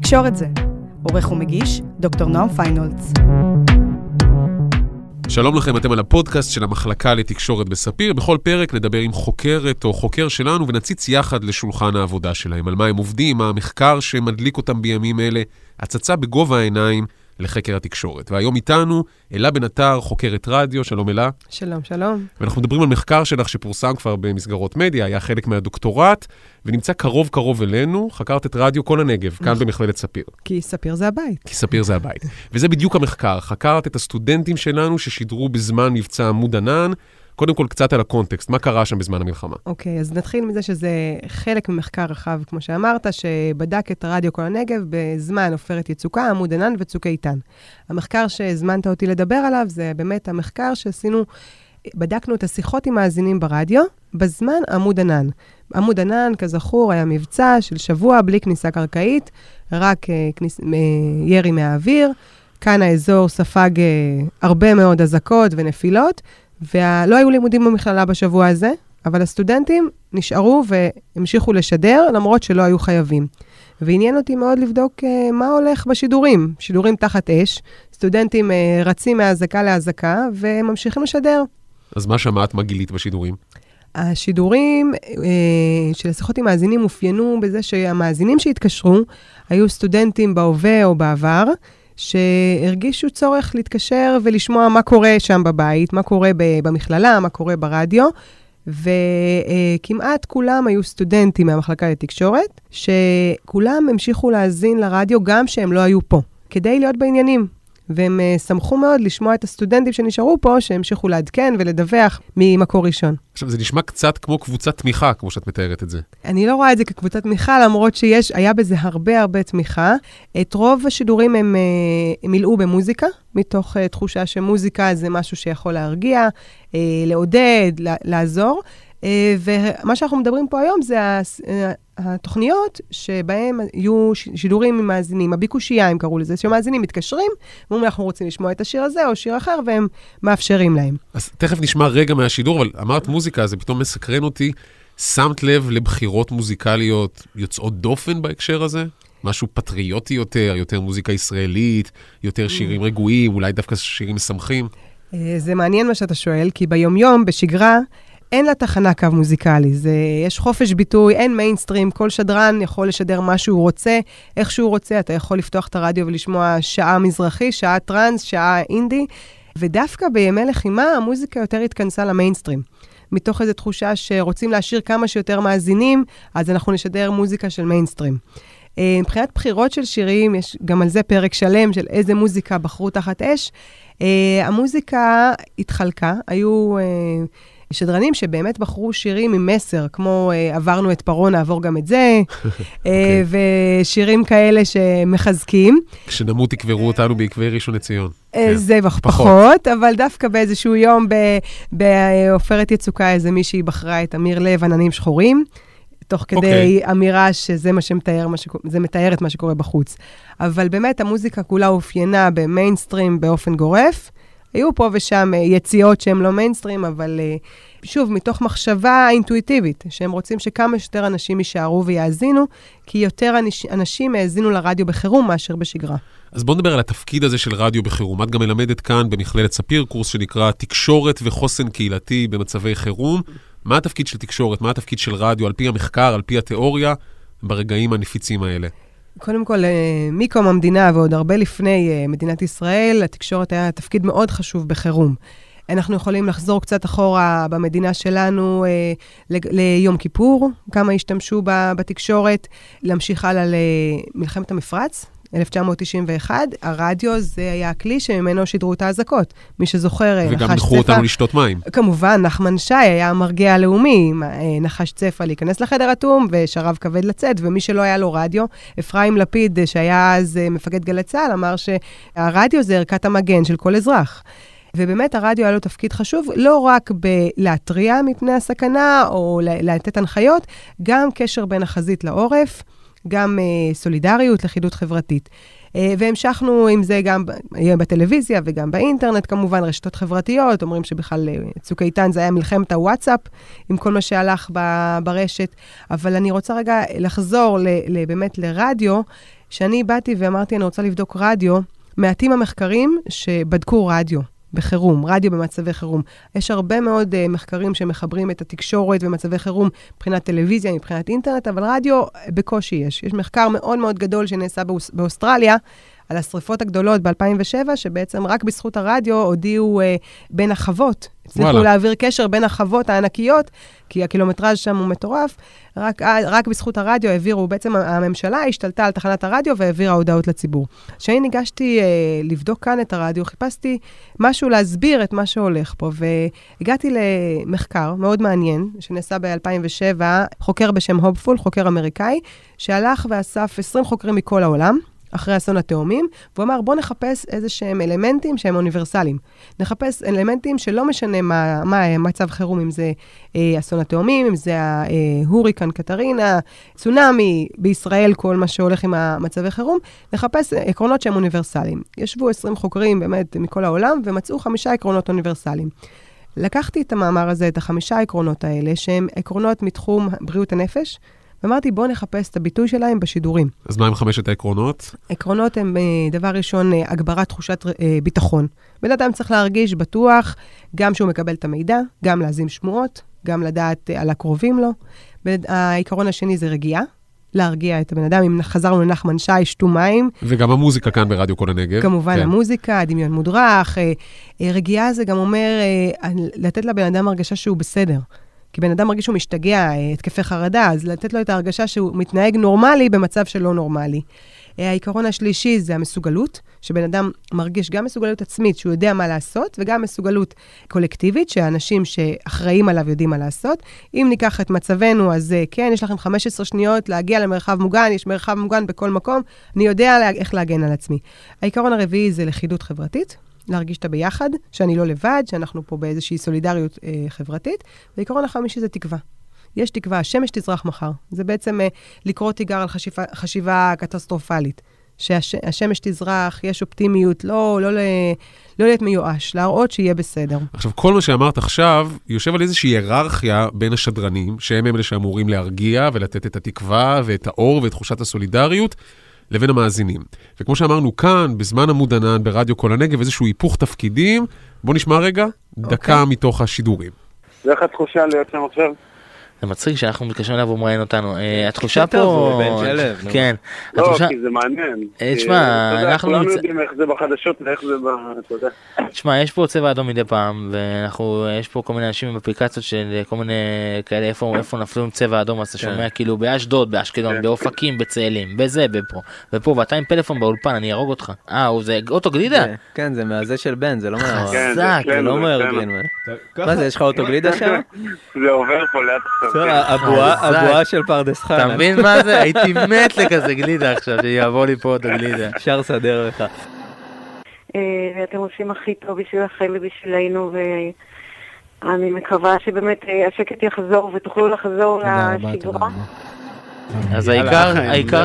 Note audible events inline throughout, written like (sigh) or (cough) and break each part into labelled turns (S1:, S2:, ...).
S1: תקשורת זה. עורך ומגיש, דוקטור נועם פיינולץ.
S2: שלום לכם, אתם על הפודקאסט של המחלקה לתקשורת בספיר. בכל פרק נדבר עם חוקרת או חוקר שלנו ונציץ יחד לשולחן העבודה שלהם, על מה הם עובדים, מה המחקר שמדליק אותם בימים אלה, הצצה בגובה העיניים לחקר התקשורת. והיום איתנו אלה בן עטר, חוקרת רדיו, שלום אלה.
S3: שלום, שלום.
S2: ואנחנו מדברים על מחקר שלך שפורסם כבר במסגרות מדיה, היה חלק מהדוקטורט, ונמצא קרוב קרוב אלינו, חקרת את רדיו כל הנגב, כאן
S3: נכון.
S2: במכללת ספיר.
S3: כי ספיר זה הבית.
S2: כי ספיר זה הבית. וזה בדיוק המחקר, חקרת את הסטודנטים שלנו ששידרו בזמן מבצע עמוד ענן. קודם כל, קצת על הקונטקסט, מה קרה שם בזמן המלחמה?
S3: אוקיי, אז נתחיל מזה שזה חלק ממחקר רחב, כמו שאמרת, שבדק את רדיו כל הנגב בזמן עופרת יצוקה, עמוד ענן וצוק איתן. המחקר שהזמנת אותי לדבר עליו זה באמת המחקר שעשינו, בדקנו את השיחות עם מאזינים ברדיו בזמן עמוד ענן. עמוד ענן, כזכור, היה מבצע של שבוע בלי כניסה קרקעית, רק uh, כניס, uh, ירי מהאוויר. כאן האזור ספג uh, הרבה מאוד אזעקות ונפילות, ולא היו לימודים במכללה בשבוע הזה, אבל הסטודנטים נשארו והמשיכו לשדר, למרות שלא היו חייבים. ועניין אותי מאוד לבדוק uh, מה הולך בשידורים. שידורים תחת אש, סטודנטים uh, רצים מאזעקה לאזעקה וממשיכים לשדר.
S2: אז מה שמעת, מה גילית בשידורים?
S3: השידורים אה, של השיחות עם מאזינים אופיינו בזה שהמאזינים שהתקשרו היו סטודנטים בהווה או בעבר, שהרגישו צורך להתקשר ולשמוע מה קורה שם בבית, מה קורה במכללה, מה קורה ברדיו. וכמעט כולם היו סטודנטים מהמחלקה לתקשורת, שכולם המשיכו להאזין לרדיו גם שהם לא היו פה, כדי להיות בעניינים. והם uh, שמחו מאוד לשמוע את הסטודנטים שנשארו פה, שהמשיכו לעדכן ולדווח ממקור ראשון.
S2: עכשיו, זה נשמע קצת כמו קבוצת תמיכה, כמו שאת מתארת את זה.
S3: אני לא רואה את זה כקבוצת תמיכה, למרות שיש, היה בזה הרבה הרבה תמיכה. את רוב השידורים הם, uh, הם מילאו במוזיקה, מתוך uh, תחושה שמוזיקה זה משהו שיכול להרגיע, לעודד, לעזור. Uh, ומה שאנחנו מדברים פה היום זה uh, התוכניות שבהן יהיו שידורים עם מאזינים, הביקושייה, הם קראו לזה, שמאזינים מתקשרים, ואומרים, אנחנו רוצים לשמוע את השיר הזה או שיר אחר, והם מאפשרים להם.
S2: אז תכף נשמע רגע מהשידור, אבל אמרת מוזיקה, זה פתאום מסקרן אותי. שמת לב לבחירות מוזיקליות יוצאות דופן בהקשר הזה? משהו פטריוטי יותר, יותר מוזיקה ישראלית, יותר שירים רגועים, אולי דווקא שירים משמחים?
S3: אה, זה מעניין מה שאתה שואל, כי ביומיום, בשגרה, אין לתחנה קו מוזיקלי. זה, יש חופש ביטוי, אין מיינסטרים, כל שדרן יכול לשדר מה שהוא רוצה, איך שהוא רוצה. אתה יכול לפתוח את הרדיו ולשמוע שעה מזרחי, שעה טראנס, שעה אינדי, ודווקא בימי לחימה המוזיקה יותר התכנסה למיינסטרים. מתוך איזו תחושה שרוצים להשאיר כמה שיותר מאזינים, אז אנחנו נשדר מוזיקה של מיינסטרים. אה, מבחינת בחירות של שירים, יש גם על זה פרק שלם של איזה מוזיקה בחרו תחת אש. Uh, המוזיקה התחלקה, היו uh, שדרנים שבאמת בחרו שירים עם מסר, כמו uh, עברנו את פרעה, נעבור גם את זה, uh, (laughs)
S2: אוקיי.
S3: ושירים כאלה שמחזקים.
S2: כשנמות יקברו אותנו בעקבי ראשון לציון.
S3: Uh,
S2: כן.
S3: זה פחות. אבל דווקא באיזשהו יום בעופרת יצוקה, איזה מישהי בחרה את אמיר לב, עננים שחורים. תוך כדי
S2: אוקיי.
S3: okay. אמירה שזה מה שמתאר, מה שקו, זה מתאר את מה שקורה בחוץ. אבל באמת, המוזיקה כולה אופיינה במיינסטרים באופן גורף. היו פה ושם אה, יציאות שהן לא מיינסטרים, אבל אה, שוב, מתוך מחשבה אינטואיטיבית, שהם רוצים שכמה שיותר אנשים יישארו ויאזינו, כי יותר אנש, אנשים האזינו לרדיו בחירום מאשר בשגרה.
S2: אז בואו נדבר על התפקיד הזה של רדיו בחירום. את גם מלמדת כאן במכללת ספיר קורס שנקרא תקשורת וחוסן קהילתי במצבי חירום. מה התפקיד של תקשורת? מה התפקיד של רדיו על פי המחקר, על פי התיאוריה, ברגעים הנפיצים האלה?
S3: קודם כל, אה, מקום המדינה ועוד הרבה לפני אה, מדינת ישראל, לתקשורת היה תפקיד מאוד חשוב בחירום. אנחנו יכולים לחזור קצת אחורה במדינה שלנו אה, ליום כיפור, כמה השתמשו בתקשורת, להמשיך הלאה למלחמת המפרץ, 1991. הרדיו זה היה הכלי שממנו שידרו את האזעקות. מי שזוכר, אה,
S2: וגם
S3: נחש
S2: נכו אותנו
S3: צפה-
S2: לשתות מים.
S3: כמובן, נחמן שי היה המרגיע הלאומי, אה, נחש צפה להיכנס לחדר אטום ושרב כבד לצאת, ומי שלא היה לו רדיו, אפרים לפיד, אה, שהיה אז מפקד גלי צה"ל, אמר שהרדיו זה ערכת המגן של כל אזרח. ובאמת הרדיו היה לו תפקיד חשוב, לא רק בלהתריע מפני הסכנה או לתת הנחיות, גם קשר בין החזית לעורף, גם אה, סולידריות, לכידות חברתית. אה, והמשכנו עם זה גם בטלוויזיה וגם באינטרנט, כמובן, רשתות חברתיות, אומרים שבכלל אה, צוק איתן זה היה מלחמת הוואטסאפ, עם כל מה שהלך ב- ברשת. אבל אני רוצה רגע לחזור ל- ל- באמת לרדיו. שאני באתי ואמרתי, אני רוצה לבדוק רדיו, מעטים המחקרים שבדקו רדיו. בחירום, רדיו במצבי חירום. יש הרבה מאוד uh, מחקרים שמחברים את התקשורת במצבי חירום מבחינת טלוויזיה, מבחינת אינטרנט, אבל רדיו בקושי יש. יש מחקר מאוד מאוד גדול שנעשה באוס, באוסטרליה על השריפות הגדולות ב-2007, שבעצם רק בזכות הרדיו הודיעו uh, בין החוות. הצליחו להעביר קשר בין החוות הענקיות, כי הקילומטראז' שם הוא מטורף. רק, רק בזכות הרדיו העבירו, בעצם הממשלה השתלטה על תחנת הרדיו והעבירה הודעות לציבור. כשאני ניגשתי uh, לבדוק כאן את הרדיו, חיפשתי משהו להסביר את מה שהולך פה, והגעתי למחקר מאוד מעניין, שנעשה ב-2007, חוקר בשם הופפול, חוקר אמריקאי, שהלך ואסף 20 חוקרים מכל העולם. אחרי אסון התאומים, והוא אמר, בואו נחפש איזה שהם אלמנטים שהם אוניברסליים. נחפש אלמנטים שלא משנה מה, מה מצב חירום, אם זה אה, אסון התאומים, אם זה ההוריקן קטרינה, צונאמי, בישראל כל מה שהולך עם המצבי חירום, נחפש עקרונות שהם אוניברסליים. ישבו 20 חוקרים באמת מכל העולם ומצאו חמישה עקרונות אוניברסליים. לקחתי את המאמר הזה, את החמישה עקרונות האלה, שהם עקרונות מתחום בריאות הנפש, ואמרתי, בואו נחפש את הביטוי שלהם בשידורים.
S2: אז מה עם חמשת העקרונות?
S3: עקרונות הם, אה, דבר ראשון, אה, הגברת תחושת אה, ביטחון. בן אדם צריך להרגיש בטוח, גם שהוא מקבל את המידע, גם להזים שמועות, גם לדעת על הקרובים לו. העיקרון השני זה רגיעה. להרגיע את הבן אדם. אם חזרנו לנחמן שי, שתו מים.
S2: וגם המוזיקה כאן ברדיו כל הנגב.
S3: כמובן, כן. המוזיקה, דמיון מודרך. רגיעה זה גם אומר לתת לבן אדם הרגשה שהוא בסדר. כי בן אדם מרגיש שהוא משתגע, אה, התקפי חרדה, אז לתת לו את ההרגשה שהוא מתנהג נורמלי במצב שלא נורמלי. אה, העיקרון השלישי זה המסוגלות, שבן אדם מרגיש גם מסוגלות עצמית, שהוא יודע מה לעשות, וגם מסוגלות קולקטיבית, שהאנשים שאחראים עליו יודעים מה לעשות. אם ניקח את מצבנו, אז אה, כן, יש לכם 15 שניות להגיע למרחב מוגן, יש מרחב מוגן בכל מקום, אני יודע איך להגן על עצמי. העיקרון הרביעי זה לכידות חברתית, להרגיש את הביחד, שאני לא לבד, שאנחנו פה באיזושהי סולידריות אה, חברתית. ועיקרון החמישי זה תקווה. יש תקווה, השמש תזרח מחר. זה בעצם אה, לקרוא תיגר על חשיבה, חשיבה קטסטרופלית. שהשמש תזרח, יש אופטימיות, לא, לא, לא, לא להיות מיואש, להראות שיהיה בסדר.
S2: עכשיו, כל מה שאמרת עכשיו יושב על איזושהי היררכיה בין השדרנים, שהם אלה שאמורים להרגיע ולתת את התקווה ואת האור ואת תחושת הסולידריות. לבין המאזינים. וכמו שאמרנו כאן, בזמן עמוד ענן ברדיו כל הנגב, איזשהו היפוך תפקידים. בוא נשמע רגע דקה okay. אוקיי. מתוך השידורים.
S4: ואיך התחושה להיות שם עכשיו?
S5: זה מצחיק שאנחנו מתקשרים אליו והוא מראיין אותנו. אה, התחושה פה... כן.
S4: לא, כי זה מעניין.
S5: אה, תשמע, אנחנו...
S4: כולנו יודעים איך זה בחדשות ואיך זה ב... אתה יודע.
S5: תשמע, יש פה צבע אדום מדי פעם, ואנחנו... יש פה כל מיני אנשים עם אפליקציות של כל מיני כאלה, איפה נפלו עם צבע אדום, אז אתה כן. שומע כאילו באשדוד, באשקלון, כן. באופקים, בצאלים, בזה, בפה. ופה, ואתה עם פלאפון באולפן, אני ארוג אותך. אה, זה אוטו גלידה?
S6: כן, זה מהזה של בן, זה לא מה...
S5: חזק.
S6: זה לא מהרגן. מה זה, יש לך אוטו גלידה שם?
S4: זה עובר פה לאט
S6: הבועה של פרדס חנה.
S5: אתה מבין מה זה? הייתי מת לכזה גלידה עכשיו, שיעבור לי פה עוד הגלידה.
S6: אפשר לסדר לך.
S7: אה, אתם עושים הכי טוב בשבילכם ובשבילנו, ואני מקווה שבאמת אה, השקט יחזור ותוכלו לחזור לשגרה.
S5: אז העיקר, העיקר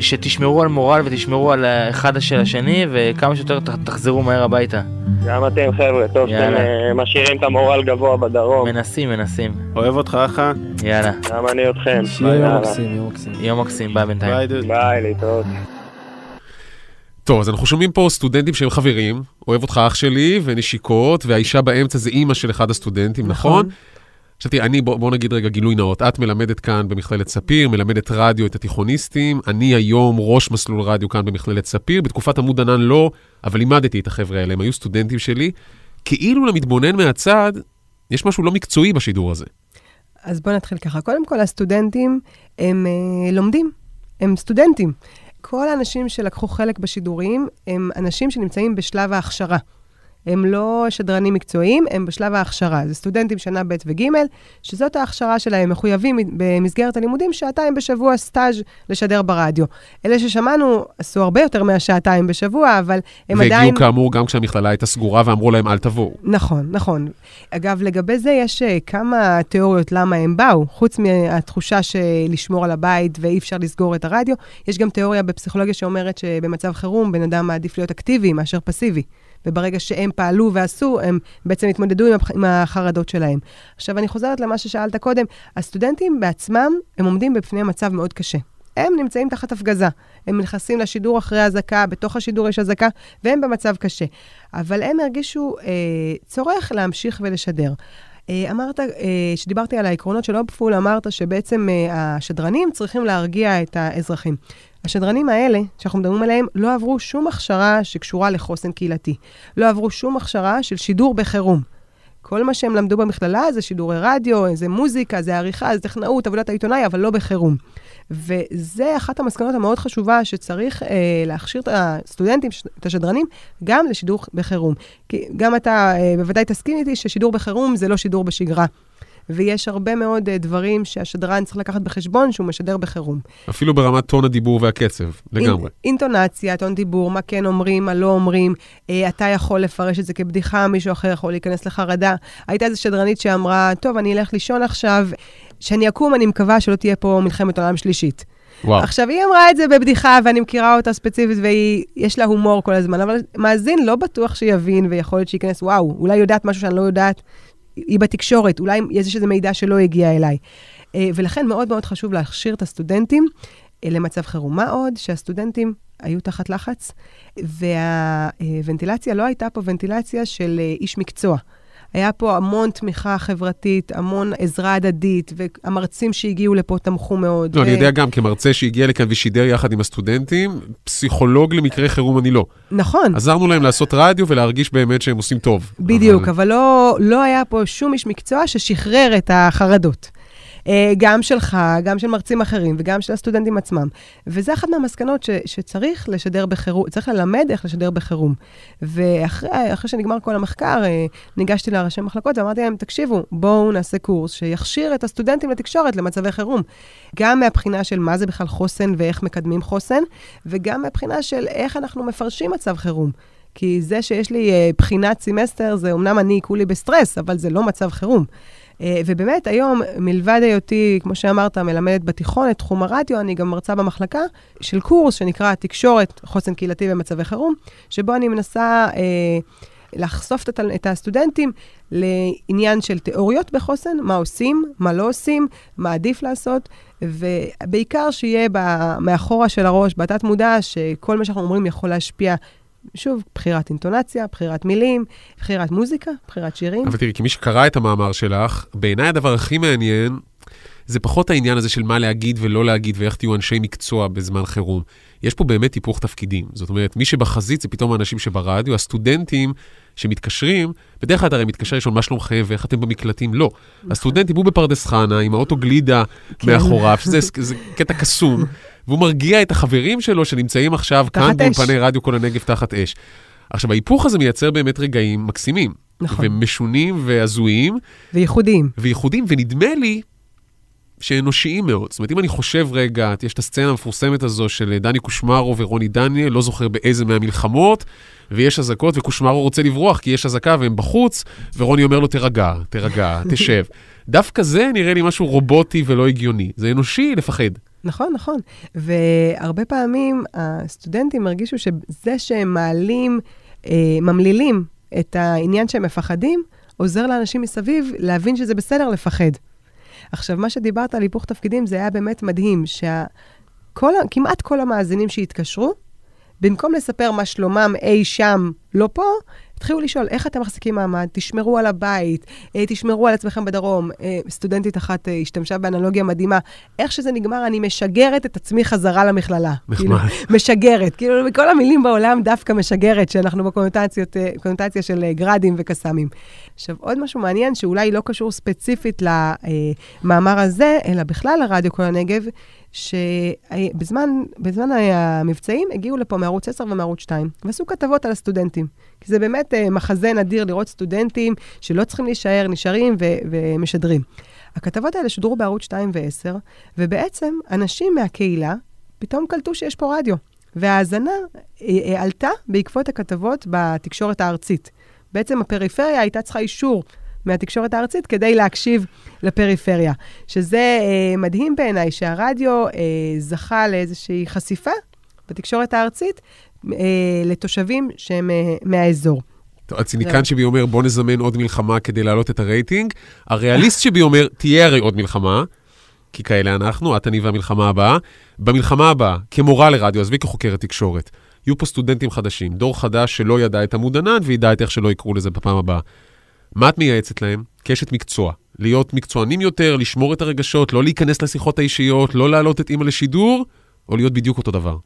S5: שתשמרו על מורל ותשמרו על אחד של השני וכמה שיותר תחזרו מהר הביתה.
S4: גם אתם חבר'ה, טוב שאתם אה, משאירים את המורל גבוה בדרום.
S5: מנסים, מנסים.
S6: אוהב אותך אחא.
S5: יאללה.
S4: גם אני אתכם.
S6: שיהיה יום מקסים, יום מקסים.
S5: יום מקסים, ביי בינתיים.
S6: ביי דוד.
S4: ביי, להתראות.
S2: טוב, אז אנחנו שומעים פה סטודנטים שהם חברים, אוהב אותך אח שלי, ונשיקות, והאישה באמצע זה אימא של אחד הסטודנטים, נכון? נכון? עכשיו תראי, אני, בוא, בוא נגיד רגע גילוי נאות, את מלמדת כאן במכללת ספיר, מלמדת רדיו את התיכוניסטים, אני היום ראש מסלול רדיו כאן במכללת ספיר, בתקופת עמוד ענן לא, אבל לימדתי את החבר'ה האלה, הם היו סטודנטים שלי. כאילו למתבונן מהצד, יש משהו לא מקצועי בשידור הזה.
S3: אז בואו נתחיל ככה. קודם כל, הסטודנטים הם אה, לומדים, הם סטודנטים. כל האנשים שלקחו חלק בשידורים הם אנשים שנמצאים בשלב ההכשרה. הם לא שדרנים מקצועיים, הם בשלב ההכשרה. זה סטודנטים שנה ב' וג', שזאת ההכשרה שלהם, מחויבים במסגרת הלימודים שעתיים בשבוע סטאז' לשדר ברדיו. אלה ששמענו עשו הרבה יותר מהשעתיים בשבוע, אבל הם
S2: והגיעו
S3: עדיין...
S2: והגיעו כאמור גם כשהמכללה הייתה סגורה ואמרו להם אל תבואו.
S3: נכון, נכון. אגב, לגבי זה יש אה, כמה תיאוריות למה הם באו. חוץ מהתחושה שלשמור על הבית ואי אפשר לסגור את הרדיו, יש גם תיאוריה בפסיכולוגיה שאומרת שבמצב חירום בן אדם מעדיף להיות אקטיבי מאשר פסיבי. וברגע שהם פעלו ועשו, הם בעצם התמודדו עם, עם החרדות שלהם. עכשיו, אני חוזרת למה ששאלת קודם, הסטודנטים בעצמם, הם עומדים בפני מצב מאוד קשה. הם נמצאים תחת הפגזה. הם נכנסים לשידור אחרי אזעקה, בתוך השידור יש אזעקה, והם במצב קשה. אבל הם הרגישו אה, צורך להמשיך ולשדר. אה, אמרת, אה, על העקרונות של אופפול, אמרת שבעצם אה, השדרנים צריכים להרגיע את האזרחים. השדרנים האלה, שאנחנו מדברים עליהם, לא עברו שום הכשרה שקשורה לחוסן קהילתי. לא עברו שום הכשרה של שידור בחירום. כל מה שהם למדו במכללה זה שידורי רדיו, זה מוזיקה, זה עריכה, זה טכנאות, עבודת העיתונאי, אבל לא בחירום. וזה אחת המסקנות המאוד חשובה, שצריך אה, להכשיר את הסטודנטים, את השדרנים, גם לשידור בחירום. כי גם אתה אה, בוודאי תסכים איתי ששידור בחירום זה לא שידור בשגרה. ויש הרבה מאוד uh, דברים שהשדרן צריך לקחת בחשבון שהוא משדר בחירום.
S2: אפילו ברמת טון הדיבור והקצב, לגמרי. אינ,
S3: אינטונציה, טון דיבור, מה כן אומרים, מה לא אומרים. Uh, אתה יכול לפרש את זה כבדיחה, מישהו אחר יכול להיכנס לחרדה. הייתה איזו שדרנית שאמרה, טוב, אני אלך לישון עכשיו, כשאני אקום, אני מקווה שלא תהיה פה מלחמת עולם שלישית. וואו. עכשיו, היא אמרה את זה בבדיחה, ואני מכירה אותה ספציפית, ויש לה הומור כל הזמן, אבל מאזין לא בטוח שיבין, ויכול להיות שייכנס, וואו, אולי יודעת משהו שאני לא יודעת, היא בתקשורת, אולי יש איזה מידע שלא הגיע אליי. אה, ולכן מאוד מאוד חשוב להכשיר את הסטודנטים אה, למצב חירום. מה עוד? שהסטודנטים היו תחת לחץ, והוונטילציה לא הייתה פה ונטילציה של אה, איש מקצוע. היה פה המון תמיכה חברתית, המון עזרה הדדית, והמרצים שהגיעו לפה תמכו מאוד.
S2: לא, ו... אני יודע גם, כמרצה שהגיע לכאן ושידר יחד עם הסטודנטים, פסיכולוג למקרה חירום אני לא.
S3: נכון.
S2: עזרנו להם לעשות רדיו ולהרגיש באמת שהם עושים טוב.
S3: בדיוק, אבל, אבל לא, לא היה פה שום איש מקצוע ששחרר את החרדות. אה, גם שלך, גם של מרצים אחרים וגם של הסטודנטים עצמם. וזה אחת מהמסקנות ש, שצריך לשדר בחירום, צריך ללמד איך לשדר בחירום. ואחרי שנגמר כל המחקר, אה, ניגשתי לראשי מחלקות ואמרתי להם, תקשיבו, בואו נעשה קורס שיכשיר את הסטודנטים לתקשורת למצבי חירום. גם מהבחינה של מה זה בכלל חוסן ואיך מקדמים חוסן, וגם מהבחינה של איך אנחנו מפרשים מצב חירום. כי זה שיש לי אה, בחינת סמסטר, זה אמנם אני כולי בסטרס, אבל זה לא מצב חירום. אה, ובאמת, היום, מלבד היותי, כמו שאמרת, מלמדת בתיכון את תחום הרדיו, אני גם מרצה במחלקה של קורס שנקרא תקשורת, חוסן קהילתי במצבי חירום, שבו אני מנסה אה, לחשוף את, את הסטודנטים לעניין של תיאוריות בחוסן, מה עושים, מה לא עושים, מה עדיף לעשות, ובעיקר שיהיה מאחורה של הראש, בתת מודע, שכל מה שאנחנו אומרים יכול להשפיע שוב, בחירת אינטונציה, בחירת מילים, בחירת מוזיקה, בחירת שירים.
S2: אבל תראי, כמי שקרא את המאמר שלך, בעיניי הדבר הכי מעניין זה פחות העניין הזה של מה להגיד ולא להגיד ואיך תהיו אנשי מקצוע בזמן חירום. יש פה באמת היפוך תפקידים. זאת אומרת, מי שבחזית זה פתאום האנשים שברדיו, הסטודנטים שמתקשרים, בדרך כלל הרי מתקשר לשאול מה שלומכם ואיך אתם במקלטים, לא. הסטודנטים הוא בפרדס חנה עם האוטו גלידה כן. מאחוריו, שזה (laughs) קטע קסום. והוא מרגיע את החברים שלו שנמצאים עכשיו כאן באולפני רדיו כל הנגב תחת אש. עכשיו, ההיפוך הזה מייצר באמת רגעים מקסימים. נכון. ומשונים והזויים.
S3: וייחודיים.
S2: וייחודיים, ונדמה לי שאנושיים מאוד. זאת אומרת, אם אני חושב רגע, יש את הסצנה המפורסמת הזו של דני קושמרו ורוני דניאל, לא זוכר באיזה מהמלחמות, ויש אזעקות, וקושמרו רוצה לברוח כי יש אזעקה והם בחוץ, ורוני אומר לו, תירגע, תירגע, (laughs) תשב. דווקא זה נראה לי משהו רובוטי ולא הגיוני. זה אנושי לפחד.
S3: נכון, נכון. והרבה פעמים הסטודנטים הרגישו שזה שהם מעלים, אה, ממלילים את העניין שהם מפחדים, עוזר לאנשים מסביב להבין שזה בסדר לפחד. עכשיו, מה שדיברת על היפוך תפקידים, זה היה באמת מדהים, שכמעט כל המאזינים שהתקשרו, במקום לספר מה שלומם אי שם, לא פה, התחילו לשאול, איך אתם מחזיקים מעמד? תשמרו על הבית, אה, תשמרו על עצמכם בדרום. אה, סטודנטית אחת אה, השתמשה באנלוגיה מדהימה. איך שזה נגמר, אני משגרת את עצמי חזרה למכללה.
S2: נחמד. כאילו,
S3: משגרת. כאילו, מכל המילים בעולם דווקא משגרת, שאנחנו בקונוטציה של גראדים וקסאמים. עכשיו, עוד משהו מעניין, שאולי לא קשור ספציפית למאמר הזה, אלא בכלל לרדיו כל הנגב, שבזמן בזמן המבצעים הגיעו לפה מערוץ 10 ומערוץ 2, ועשו כתבות על הסטודנטים. כי זה באמת uh, מחזה נדיר לראות סטודנטים שלא צריכים להישאר, נשארים ו- ומשדרים. הכתבות האלה שודרו בערוץ 2 ו-10, ובעצם אנשים מהקהילה פתאום קלטו שיש פה רדיו. וההאזנה אה, אה, עלתה בעקבות הכתבות בתקשורת הארצית. בעצם הפריפריה הייתה צריכה אישור מהתקשורת הארצית כדי להקשיב לפריפריה. שזה אה, מדהים בעיניי שהרדיו אה, זכה לאיזושהי חשיפה בתקשורת הארצית אה, לתושבים שהם אה, מהאזור.
S2: הציניקן שבי אומר, בוא נזמן עוד מלחמה כדי להעלות את הרייטינג. הריאליסט (laughs) שבי אומר, תהיה הרי עוד מלחמה. כי כאלה אנחנו, את, אני והמלחמה הבאה. במלחמה הבאה, כמורה לרדיו, עזבי כחוקרת תקשורת, יהיו פה סטודנטים חדשים, דור חדש שלא ידע את עמוד ענן וידע את איך שלא יקראו לזה בפעם הבאה. מה את מייעצת להם? כאשת מקצוע. להיות מקצוענים יותר, לשמור את הרגשות, לא להיכנס לשיחות האישיות, לא להעלות את אימא לשידור, או להיות בדיוק אותו דבר.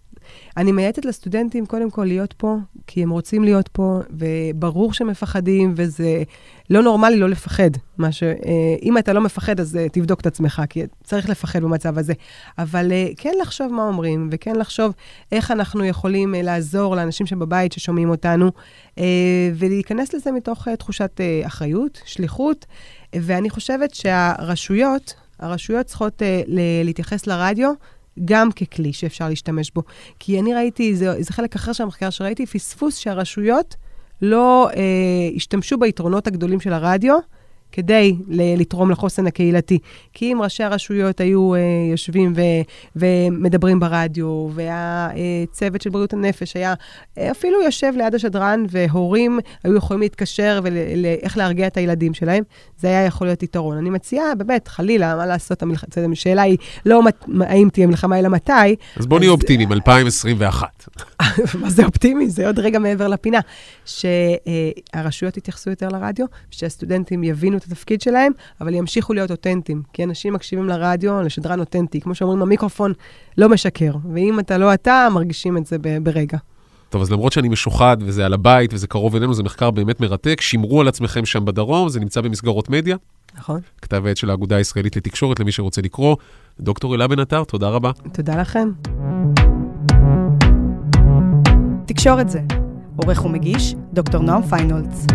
S3: אני מייעצת לסטודנטים קודם כל להיות פה, כי הם רוצים להיות פה, וברור שהם מפחדים, וזה לא נורמלי לא לפחד. מה ש... אה, אם אתה לא מפחד, אז אה, תבדוק את עצמך, כי צריך לפחד במצב הזה. אבל אה, כן לחשוב מה אומרים, וכן לחשוב איך אנחנו יכולים לעזור לאנשים שבבית ששומעים אותנו, ולהיכנס לזה מתוך תחושת אחריות, שליחות. ואני חושבת שהרשויות, הרשויות צריכות להתייחס לרדיו גם ככלי שאפשר להשתמש בו. כי אני ראיתי, זה, זה חלק אחר של המחקר שראיתי, פספוס שהרשויות לא אה, השתמשו ביתרונות הגדולים של הרדיו, כדי לתרום לחוסן הקהילתי. כי אם ראשי הרשויות היו uh, יושבים ו, ומדברים ברדיו, והצוות של בריאות הנפש היה אה, אפילו יושב ליד השדרן, והורים היו יכולים להתקשר ואיך להרגיע את הילדים שלהם, זה היה יכול להיות יתרון. אני מציעה, באמת, חלילה, מה לעשות, המלח... השאלה היא לא האם תהיה מלחמה, אלא מתי.
S2: אז בוא נהיה אופטימיים, 2021. (laughs)
S3: מה זה אופטימי? זה עוד רגע מעבר לפינה. שהרשויות יתייחסו יותר לרדיו, שהסטודנטים יבינו את התפקיד שלהם, אבל ימשיכו להיות אותנטיים. כי אנשים מקשיבים לרדיו, לשדרן אותנטי. כמו שאומרים, המיקרופון לא משקר. ואם אתה לא אתה, מרגישים את זה ברגע.
S2: טוב, אז למרות שאני משוחד וזה על הבית וזה קרוב אלינו, זה מחקר באמת מרתק. שמרו על עצמכם שם בדרום, זה נמצא במסגרות מדיה.
S3: נכון.
S2: כתב העת של האגודה הישראלית לתקשורת, למי שרוצה לקרוא. דוקטור אלה בן עטר, תודה רבה.
S3: תודה לכם.
S1: תקשורת זה. עורך ומגיש, דוקטור נועם פיינולץ.